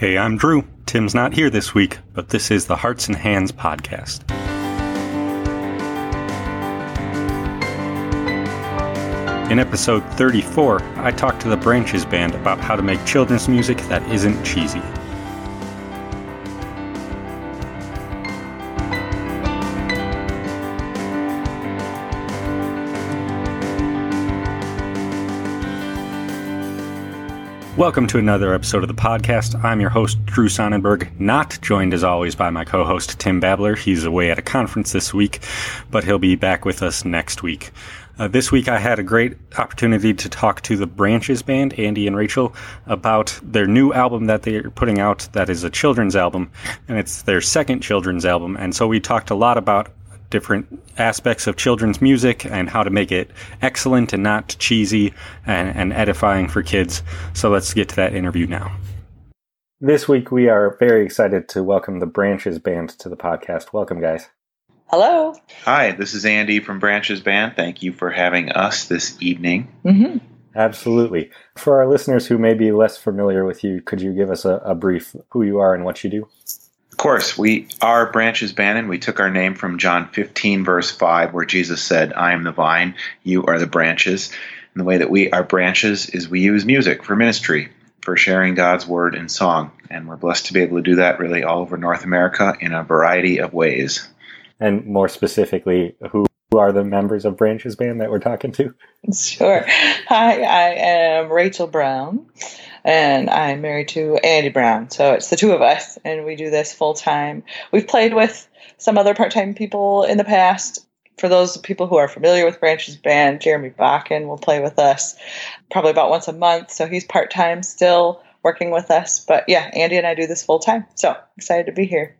Hey, I'm Drew. Tim's not here this week, but this is the Hearts and Hands podcast. In episode 34, I talked to the Branches Band about how to make children's music that isn't cheesy. Welcome to another episode of the podcast. I'm your host, Drew Sonnenberg, not joined as always by my co host, Tim Babler. He's away at a conference this week, but he'll be back with us next week. Uh, this week, I had a great opportunity to talk to the Branches Band, Andy and Rachel, about their new album that they're putting out that is a children's album, and it's their second children's album. And so we talked a lot about different aspects of children's music and how to make it excellent and not cheesy and, and edifying for kids. So let's get to that interview now. This week, we are very excited to welcome the Branches Band to the podcast. Welcome, guys. Hello. Hi, this is Andy from Branches Band. Thank you for having us this evening. Mm-hmm. Absolutely. For our listeners who may be less familiar with you, could you give us a, a brief who you are and what you do? Course, we are Branches Band. We took our name from John 15, verse 5, where Jesus said, I am the vine, you are the branches. And the way that we are branches is we use music for ministry, for sharing God's word in song. And we're blessed to be able to do that really all over North America in a variety of ways. And more specifically, who are the members of Branches Band that we're talking to? Sure. Hi, I am Rachel Brown and I'm married to Andy Brown. So it's the two of us, and we do this full time. We've played with some other part time people in the past. For those people who are familiar with Branches Band, Jeremy Bakken will play with us probably about once a month. So he's part time still working with us. But yeah, Andy and I do this full time. So excited to be here.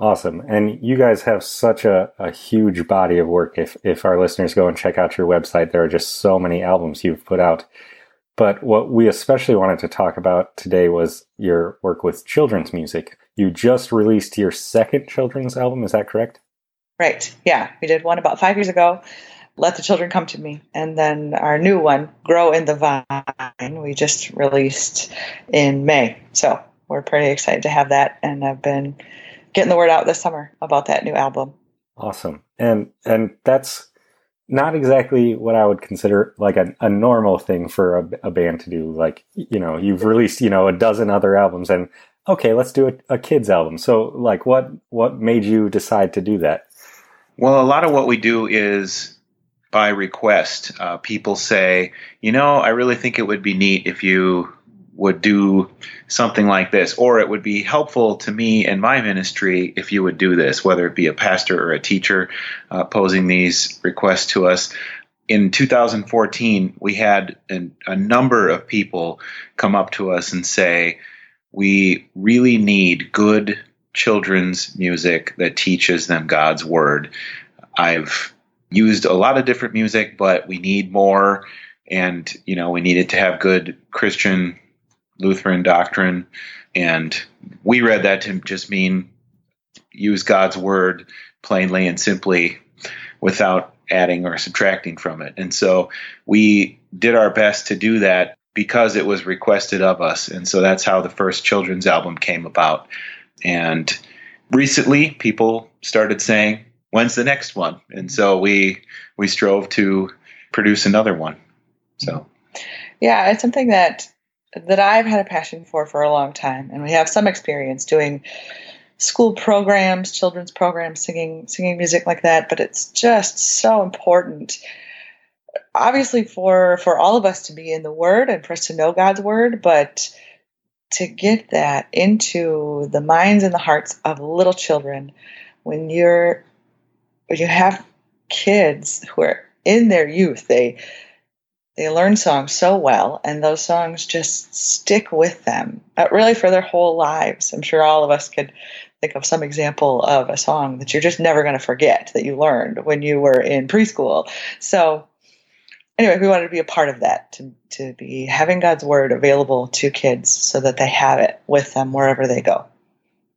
Awesome. And you guys have such a, a huge body of work. If, if our listeners go and check out your website, there are just so many albums you've put out. But what we especially wanted to talk about today was your work with children's music. You just released your second children's album, is that correct? Right. Yeah. We did one about five years ago, Let the Children Come to Me. And then our new one, Grow in the Vine, we just released in May. So we're pretty excited to have that. And I've been getting the word out this summer about that new album. Awesome. And and that's not exactly what I would consider like a, a normal thing for a, a, band to do. Like, you know, you've released, you know, a dozen other albums and okay, let's do a, a kids album. So like what, what made you decide to do that? Well, a lot of what we do is by request. Uh, people say, you know, I really think it would be neat if you would do something like this, or it would be helpful to me and my ministry if you would do this, whether it be a pastor or a teacher uh, posing these requests to us. In 2014, we had an, a number of people come up to us and say, We really need good children's music that teaches them God's word. I've used a lot of different music, but we need more. And, you know, we needed to have good Christian Lutheran doctrine. And we read that to just mean use God's word plainly and simply without adding or subtracting from it. And so we did our best to do that because it was requested of us. And so that's how the first children's album came about. And recently people started saying, when's the next one? And so we we strove to produce another one. So yeah, it's something that that I've had a passion for for a long time, and we have some experience doing school programs, children's programs, singing singing music like that. But it's just so important, obviously for for all of us to be in the Word and for us to know God's Word, but to get that into the minds and the hearts of little children when you're when you have kids who are in their youth they they learn songs so well, and those songs just stick with them, really for their whole lives. I'm sure all of us could think of some example of a song that you're just never going to forget that you learned when you were in preschool. So, anyway, we wanted to be a part of that, to, to be having God's word available to kids so that they have it with them wherever they go.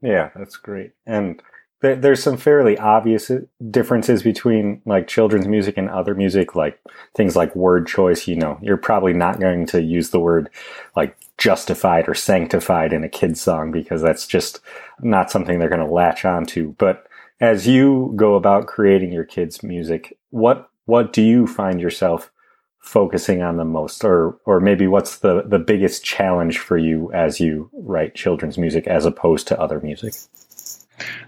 Yeah, that's great. And there's some fairly obvious uh, differences between like children's music and other music, like things like word choice. You know, you're probably not going to use the word like justified or sanctified in a kid's song because that's just not something they're going to latch onto. But as you go about creating your kids' music, what what do you find yourself focusing on the most, or or maybe what's the the biggest challenge for you as you write children's music as opposed to other music?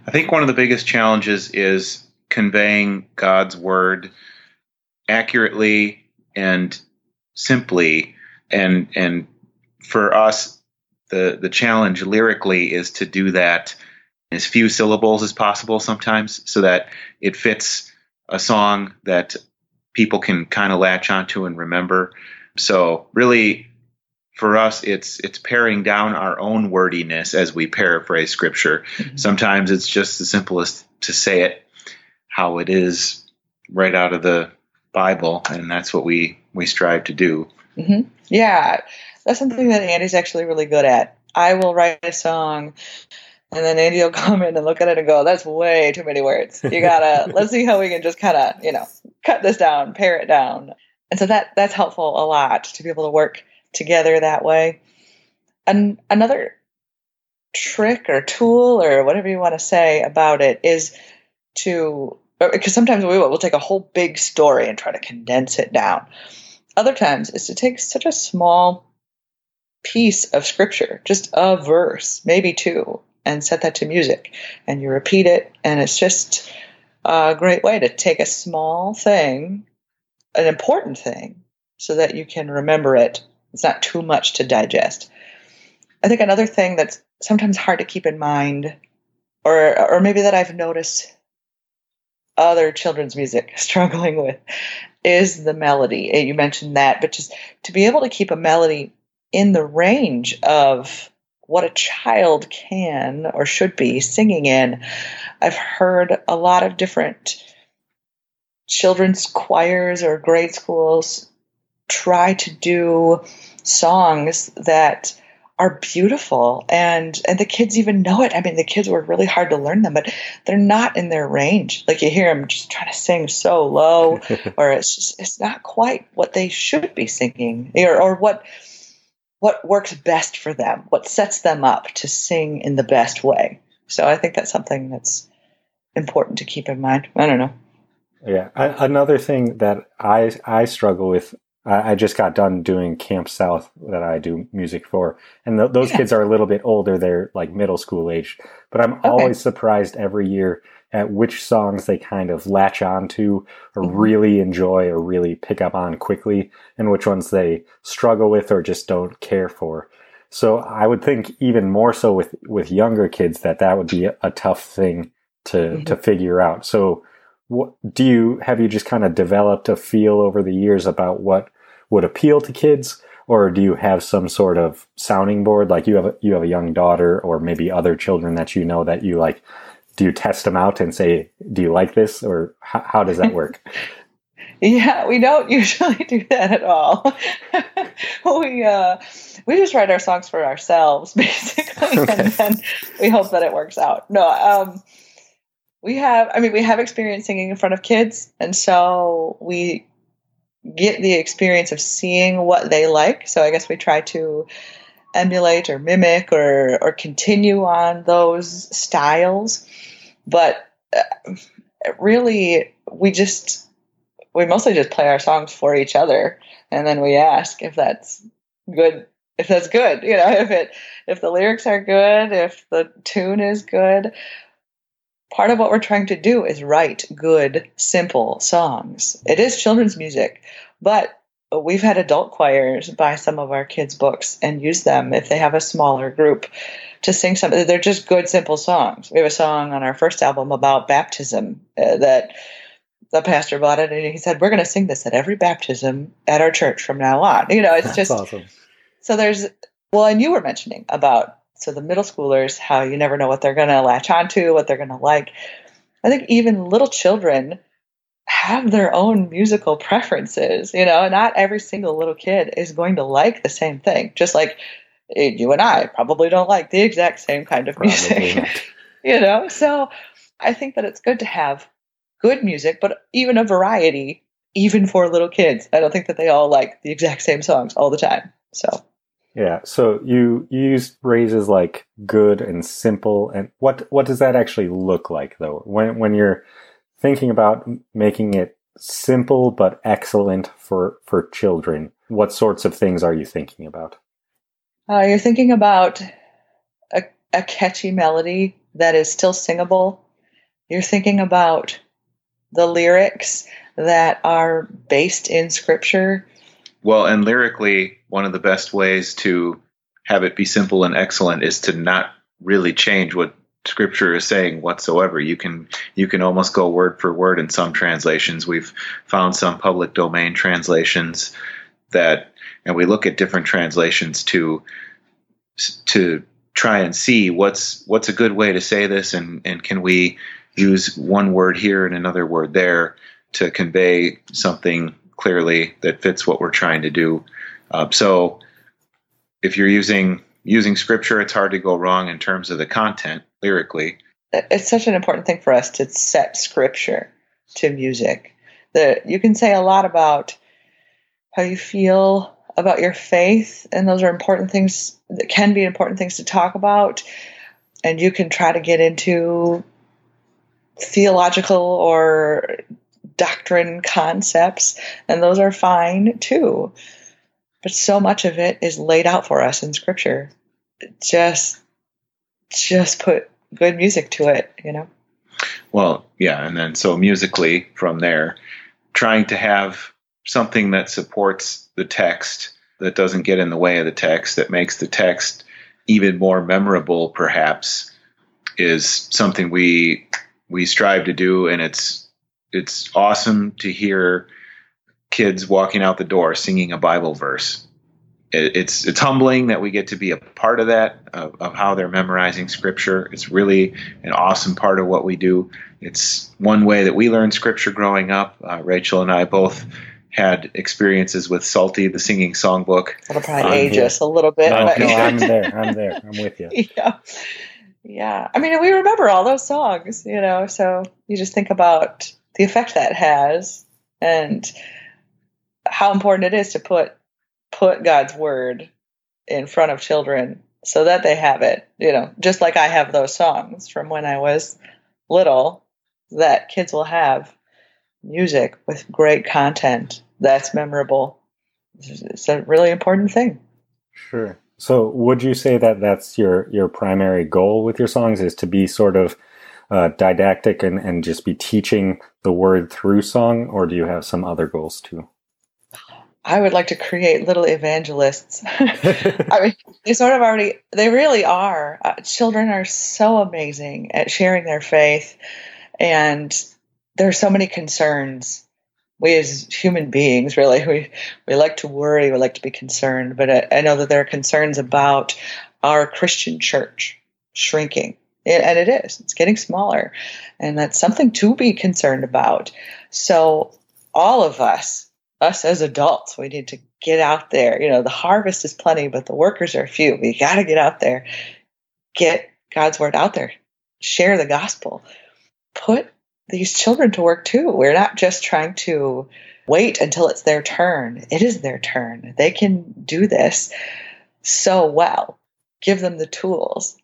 I think one of the biggest challenges is conveying God's word accurately and simply. And and for us the the challenge lyrically is to do that in as few syllables as possible sometimes so that it fits a song that people can kind of latch onto and remember. So really for us it's it's paring down our own wordiness as we paraphrase scripture mm-hmm. sometimes it's just the simplest to say it how it is right out of the bible and that's what we we strive to do mm-hmm. yeah that's something that Andy's actually really good at. I will write a song and then Andy will come in and look at it and go, that's way too many words. You gotta, let's see how we can just kind of, you know, cut this down, pare it down. And so that, that's helpful a lot to be able to work together that way. And another trick or tool or whatever you want to say about it is to, uh, because sometimes we will, we'll take a whole big story and try to condense it down. Other times is to take such a small piece of scripture, just a verse, maybe two, and set that to music. And you repeat it, and it's just a great way to take a small thing, an important thing, so that you can remember it. It's not too much to digest. I think another thing that's sometimes hard to keep in mind, or or maybe that I've noticed other children's music struggling with, is the melody. You mentioned that, but just to be able to keep a melody in the range of what a child can or should be singing in. I've heard a lot of different children's choirs or grade schools try to do songs that are beautiful and and the kids even know it. I mean, the kids work really hard to learn them, but they're not in their range. Like you hear them just trying to sing so low, or it's just it's not quite what they should be singing, or or what what works best for them, what sets them up to sing in the best way. So I think that's something that's important to keep in mind. I don't know. Yeah, I, another thing that I I struggle with. I, I, just got done doing Camp South that I do music for, and th- those yeah. kids are a little bit older. They're like middle school age, but I'm okay. always surprised every year at which songs they kind of latch onto or mm-hmm. really enjoy or really pick up on quickly and which ones they struggle with or just don't care for. So I would think even more so with, with younger kids that that would be a, a tough thing to, mm-hmm. to figure out. So what do you, have you just kind of developed a feel over the years about what would appeal to kids? Or do you have some sort of sounding board? Like you have a, you have a young daughter or maybe other children that you know that you like do you test them out and say, "Do you like this?" or how, how does that work? yeah, we don't usually do that at all. we uh, we just write our songs for ourselves, basically, okay. and then we hope that it works out. No, um, we have. I mean, we have experience singing in front of kids, and so we get the experience of seeing what they like. So I guess we try to emulate or mimic or or continue on those styles. But uh, really we just we mostly just play our songs for each other. And then we ask if that's good if that's good you know if it if the lyrics are good if the tune is good part of what we're trying to do is write good simple songs it is children's music but we've had adult choirs buy some of our kids' books and use them if they have a smaller group to sing some. They're just good, simple songs. We have a song on our first album about baptism uh, that the pastor bought it and he said, We're going to sing this at every baptism at our church from now on. You know, it's That's just awesome. So there's, well, and you were mentioning about so the middle schoolers, how you never know what they're going to latch onto, what they're going to like. I think even little children have their own musical preferences. You know, not every single little kid is going to like the same thing. Just like eh, you and I probably don't like the exact same kind of music. you know, so I think that it's good to have good music, but even a variety, even for little kids. I don't think that they all like the exact same songs all the time. So Yeah. So you, you use phrases like good and simple, and what what does that actually look like though? When when you're thinking about making it simple but excellent for for children, what sorts of things are you thinking about? Uh, you're thinking about a, a catchy melody that is still singable. You're thinking about the lyrics that are based in scripture. Well, and lyrically, one of the best ways to have it be simple and excellent is to not really change what scripture is saying whatsoever. You can you can almost go word for word in some translations. We've found some public domain translations that and we look at different translations to to try and see what's what's a good way to say this and and can we use one word here and another word there to convey something clearly that fits what we're trying to do. Uh, so if you're using using scripture, it's hard to go wrong in terms of the content lyrically. It's such an important thing for us to set scripture to music. That you can say a lot about how you feel about your faith, and those are important things that can be important things to talk about. And you can try to get into theological or doctrine concepts, and those are fine too. But so much of it is laid out for us in Scripture. Just, just put good music to it, you know. Well, yeah, and then so musically from there, trying to have something that supports the text that doesn't get in the way of the text that makes the text even more memorable perhaps is something we we strive to do and it's it's awesome to hear kids walking out the door singing a bible verse it's it's humbling that we get to be a part of that of, of, how they're memorizing scripture. It's really an awesome part of what we do. It's one way that we learned scripture growing up. Uh, Rachel and I both had experiences with Psalty, the singing songbook. That'll probably um, age us a little bit. No, no, I'm there. I'm there. I'm with you. Yeah. Yeah. I mean, we remember all those songs, you know, so you just think about the effect that has and how important it is to put put God's word in front of children so that they have it, you know, just like I have those songs from when I was little that kids will have music with great content that's memorable. It's a really important thing. Sure. So, would you say that that's your your primary goal with your songs is to be sort of uh, didactic and, and just be teaching the word through song, or do you have some other goals too? I would like to create little evangelists. I mean, they sort of already, they really are. Uh, children are so amazing at sharing their faith, and there are so many concerns. We as human beings, really, we, we like to worry, we like to be concerned, but I, I know that there are concerns about our Christian church shrinking. It, and it is, it's getting smaller. And that's something to be concerned about. So, all of us, us as adults, we need to get out there. You know, the harvest is plenty, but the workers are few. We got to get out there, get God's word out there, share the gospel, put these children to work too. We're not just trying to wait until it's their turn. It is their turn. They can do this so well. Give them the tools.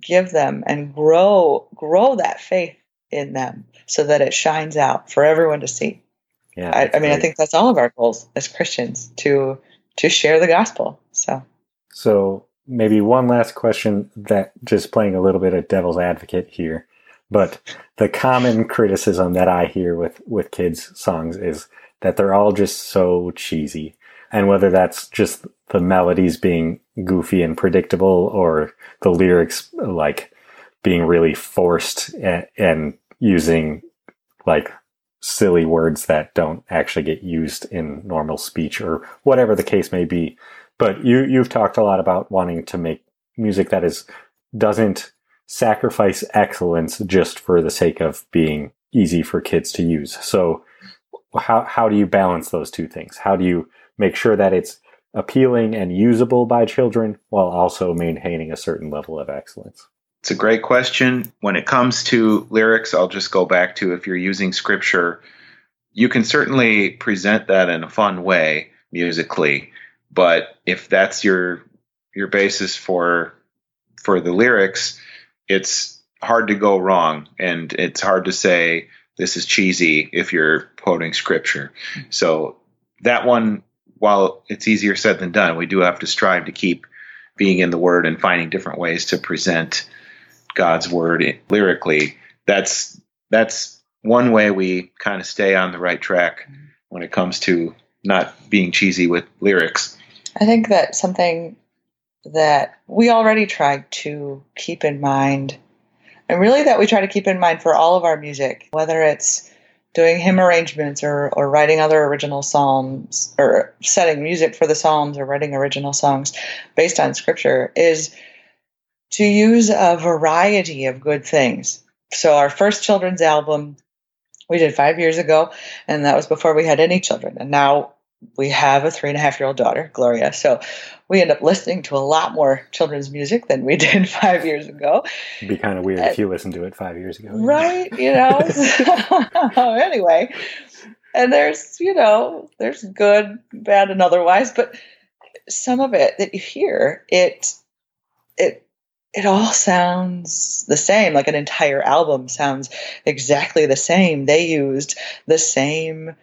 Give them and grow grow that faith in them so that it shines out for everyone to see. Yeah, I, I mean, great. I think that's all of our goals as Christians to to share the gospel. So, so maybe one last question that just playing a little bit of devil's advocate here, but the common criticism that I hear with with kids songs is that they're all just so cheesy, and whether that's just the melodies being goofy and predictable, or the lyrics like being really forced and, and using like silly words that don't actually get used in normal speech or whatever the case may be. But you you've talked a lot about wanting to make music that is doesn't sacrifice excellence just for the sake of being easy for kids to use. So how how do you balance those two things? How do you make sure that it's appealing and usable by children while also maintaining a certain level of excellence? It's a great question. When it comes to lyrics, I'll just go back to if you're using scripture, you can certainly present that in a fun way musically. But if that's your your basis for for the lyrics, it's hard to go wrong, and it's hard to say this is cheesy if you're quoting scripture. So that one, while it's easier said than done, we do have to strive to keep being in the Word and finding different ways to present God's Word lyrically. That's that's one way we kind of stay on the right track when it comes to not being cheesy with lyrics. I think that something that we already try to keep in mind, and really that we try to keep in mind for all of our music, whether it's doing hymn arrangements or, or writing other original psalms or setting music for the psalms or writing original songs based on scripture, is to use a variety of good things. So, our first children's album we did five years ago, and that was before we had any children. And now we have a three and a half year old daughter, Gloria. So we end up listening to a lot more children's music than we did five years ago. It'd be kind of weird and, if you listened to it five years ago. Right. You know, so, anyway, and there's, you know, there's good, bad, and otherwise, but some of it that you hear, it, it, it all sounds the same. Like an entire album sounds exactly the same. They used the same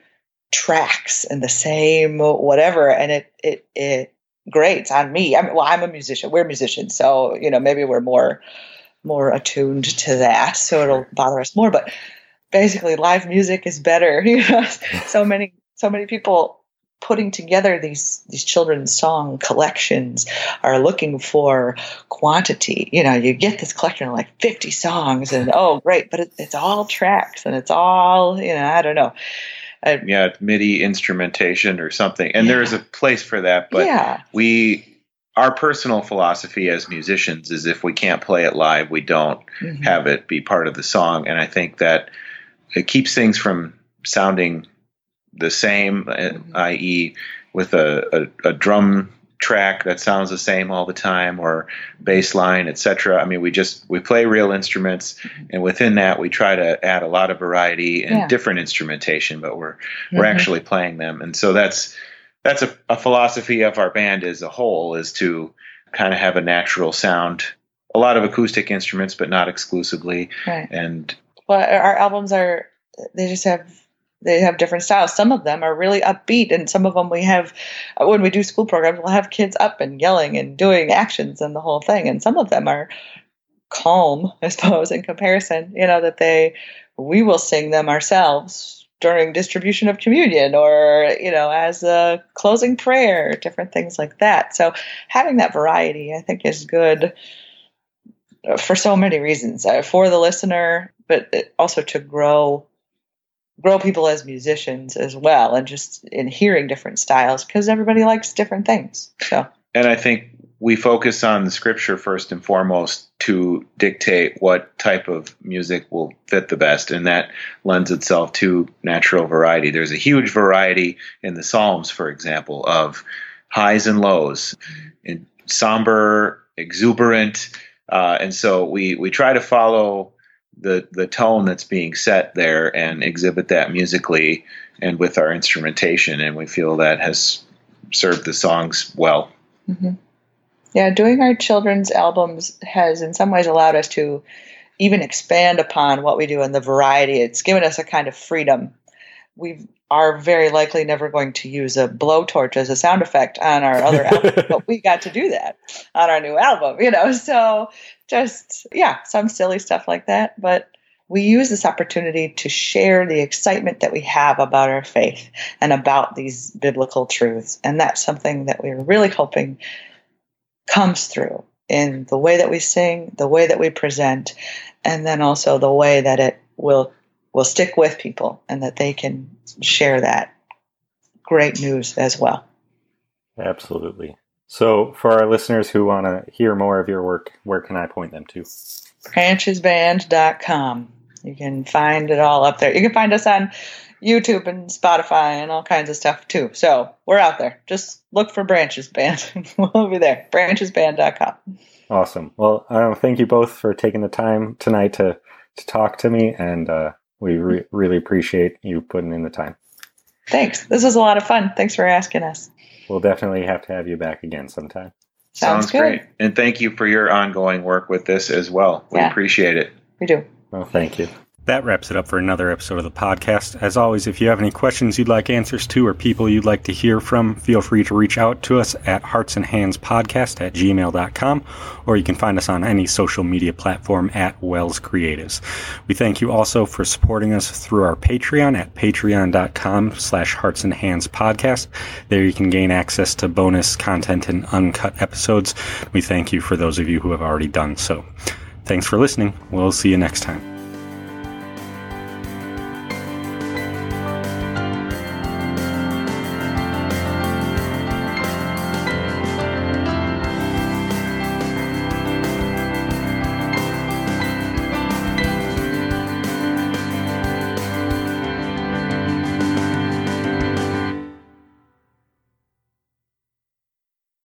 tracks and the same whatever and it it it grates on me. I mean, well, I'm a musician. We're musicians, so you know maybe we're more more attuned to that, so it'll bother us more. But basically, live music is better. You know, so many so many people putting together these these children's song collections are looking for quantity. You know, you get this collection of like 50 songs, and oh, great, but it, it's all tracks and it's all you know. I don't know. Yeah, MIDI instrumentation or something. And yeah. there is a place for that, but yeah. we our personal philosophy as musicians is if we can't play it live, we don't mm-hmm. have it be part of the song. And I think that it keeps things from sounding the same, mm-hmm. i.e., with a, a, a, drum track that sounds the same all the time or bass line etc i mean we just we play real instruments and within that we try to add a lot of variety and yeah. different instrumentation but we're mm-hmm. we're actually playing them and so that's that's a, a philosophy of our band as a whole is to kind of have a natural sound a lot of acoustic instruments but not exclusively right. and well our albums are they just have they have different styles. Some of them are really upbeat, and some of them we have when we do school programs, we'll have kids up and yelling and doing actions and the whole thing. And some of them are calm, I suppose, in comparison. You know that they we will sing them ourselves during distribution of communion or you know as a closing prayer, different things like that. So having that variety, I think, is good for so many reasons uh, for the listener, but also to grow grow people as musicians as well and just in hearing different styles because everybody likes different things. So. And i think we focus on the scripture first and foremost to dictate what type of music will fit the best and that lends itself to natural variety. There's a huge variety in the psalms for example of highs and lows in somber exuberant uh, and so we we try to follow the the tone that's being set there and exhibit that musically and with our instrumentation and we feel that has served the songs well. Mm-hmm. yeah doing our children's albums has in some ways allowed us to even expand upon what we do and the variety. It's given us a kind of freedom. We are very likely never going to use a blowtorch as a sound effect on our other album, but we got to do that on our new album, you know. So just yeah, some silly stuff like that. But we use this opportunity to share the excitement that we have about our faith and about these biblical truths. And that's something that we're really hoping comes through in the way that we sing, the way that we present, and then also the way that it will will stick with people and that they can share that great news as well. Absolutely. So, for our listeners who want to hear more of your work, where can I point them to? Branchesband.com. You can find it all up there. You can find us on YouTube and Spotify and all kinds of stuff too. So, we're out there. Just look for Branches Band. we'll be there. Branchesband.com. Awesome. Well, uh, thank you both for taking the time tonight to, to talk to me and uh, we re- really appreciate you putting in the time. Thanks. This was a lot of fun. Thanks for asking us. We'll definitely have to have you back again sometime. Sounds, good. great. And thank you for your ongoing work with this as well. We Yeah. appreciate it. We do. Well, thank you. That wraps it up for another episode of the podcast. As always, if you have any questions you'd like answers to or people you'd like to hear from, feel free to reach out to us at heartsandhandspodcast at gmail.com, or you can find us on any social media platform at Wells Creatives. We thank you also for supporting us through our Patreon at patreon.com slash hearts and hands podcast. There you can gain access to bonus content and uncut episodes. We thank you for those of you who have already done so. Thanks for listening. We'll see you next time.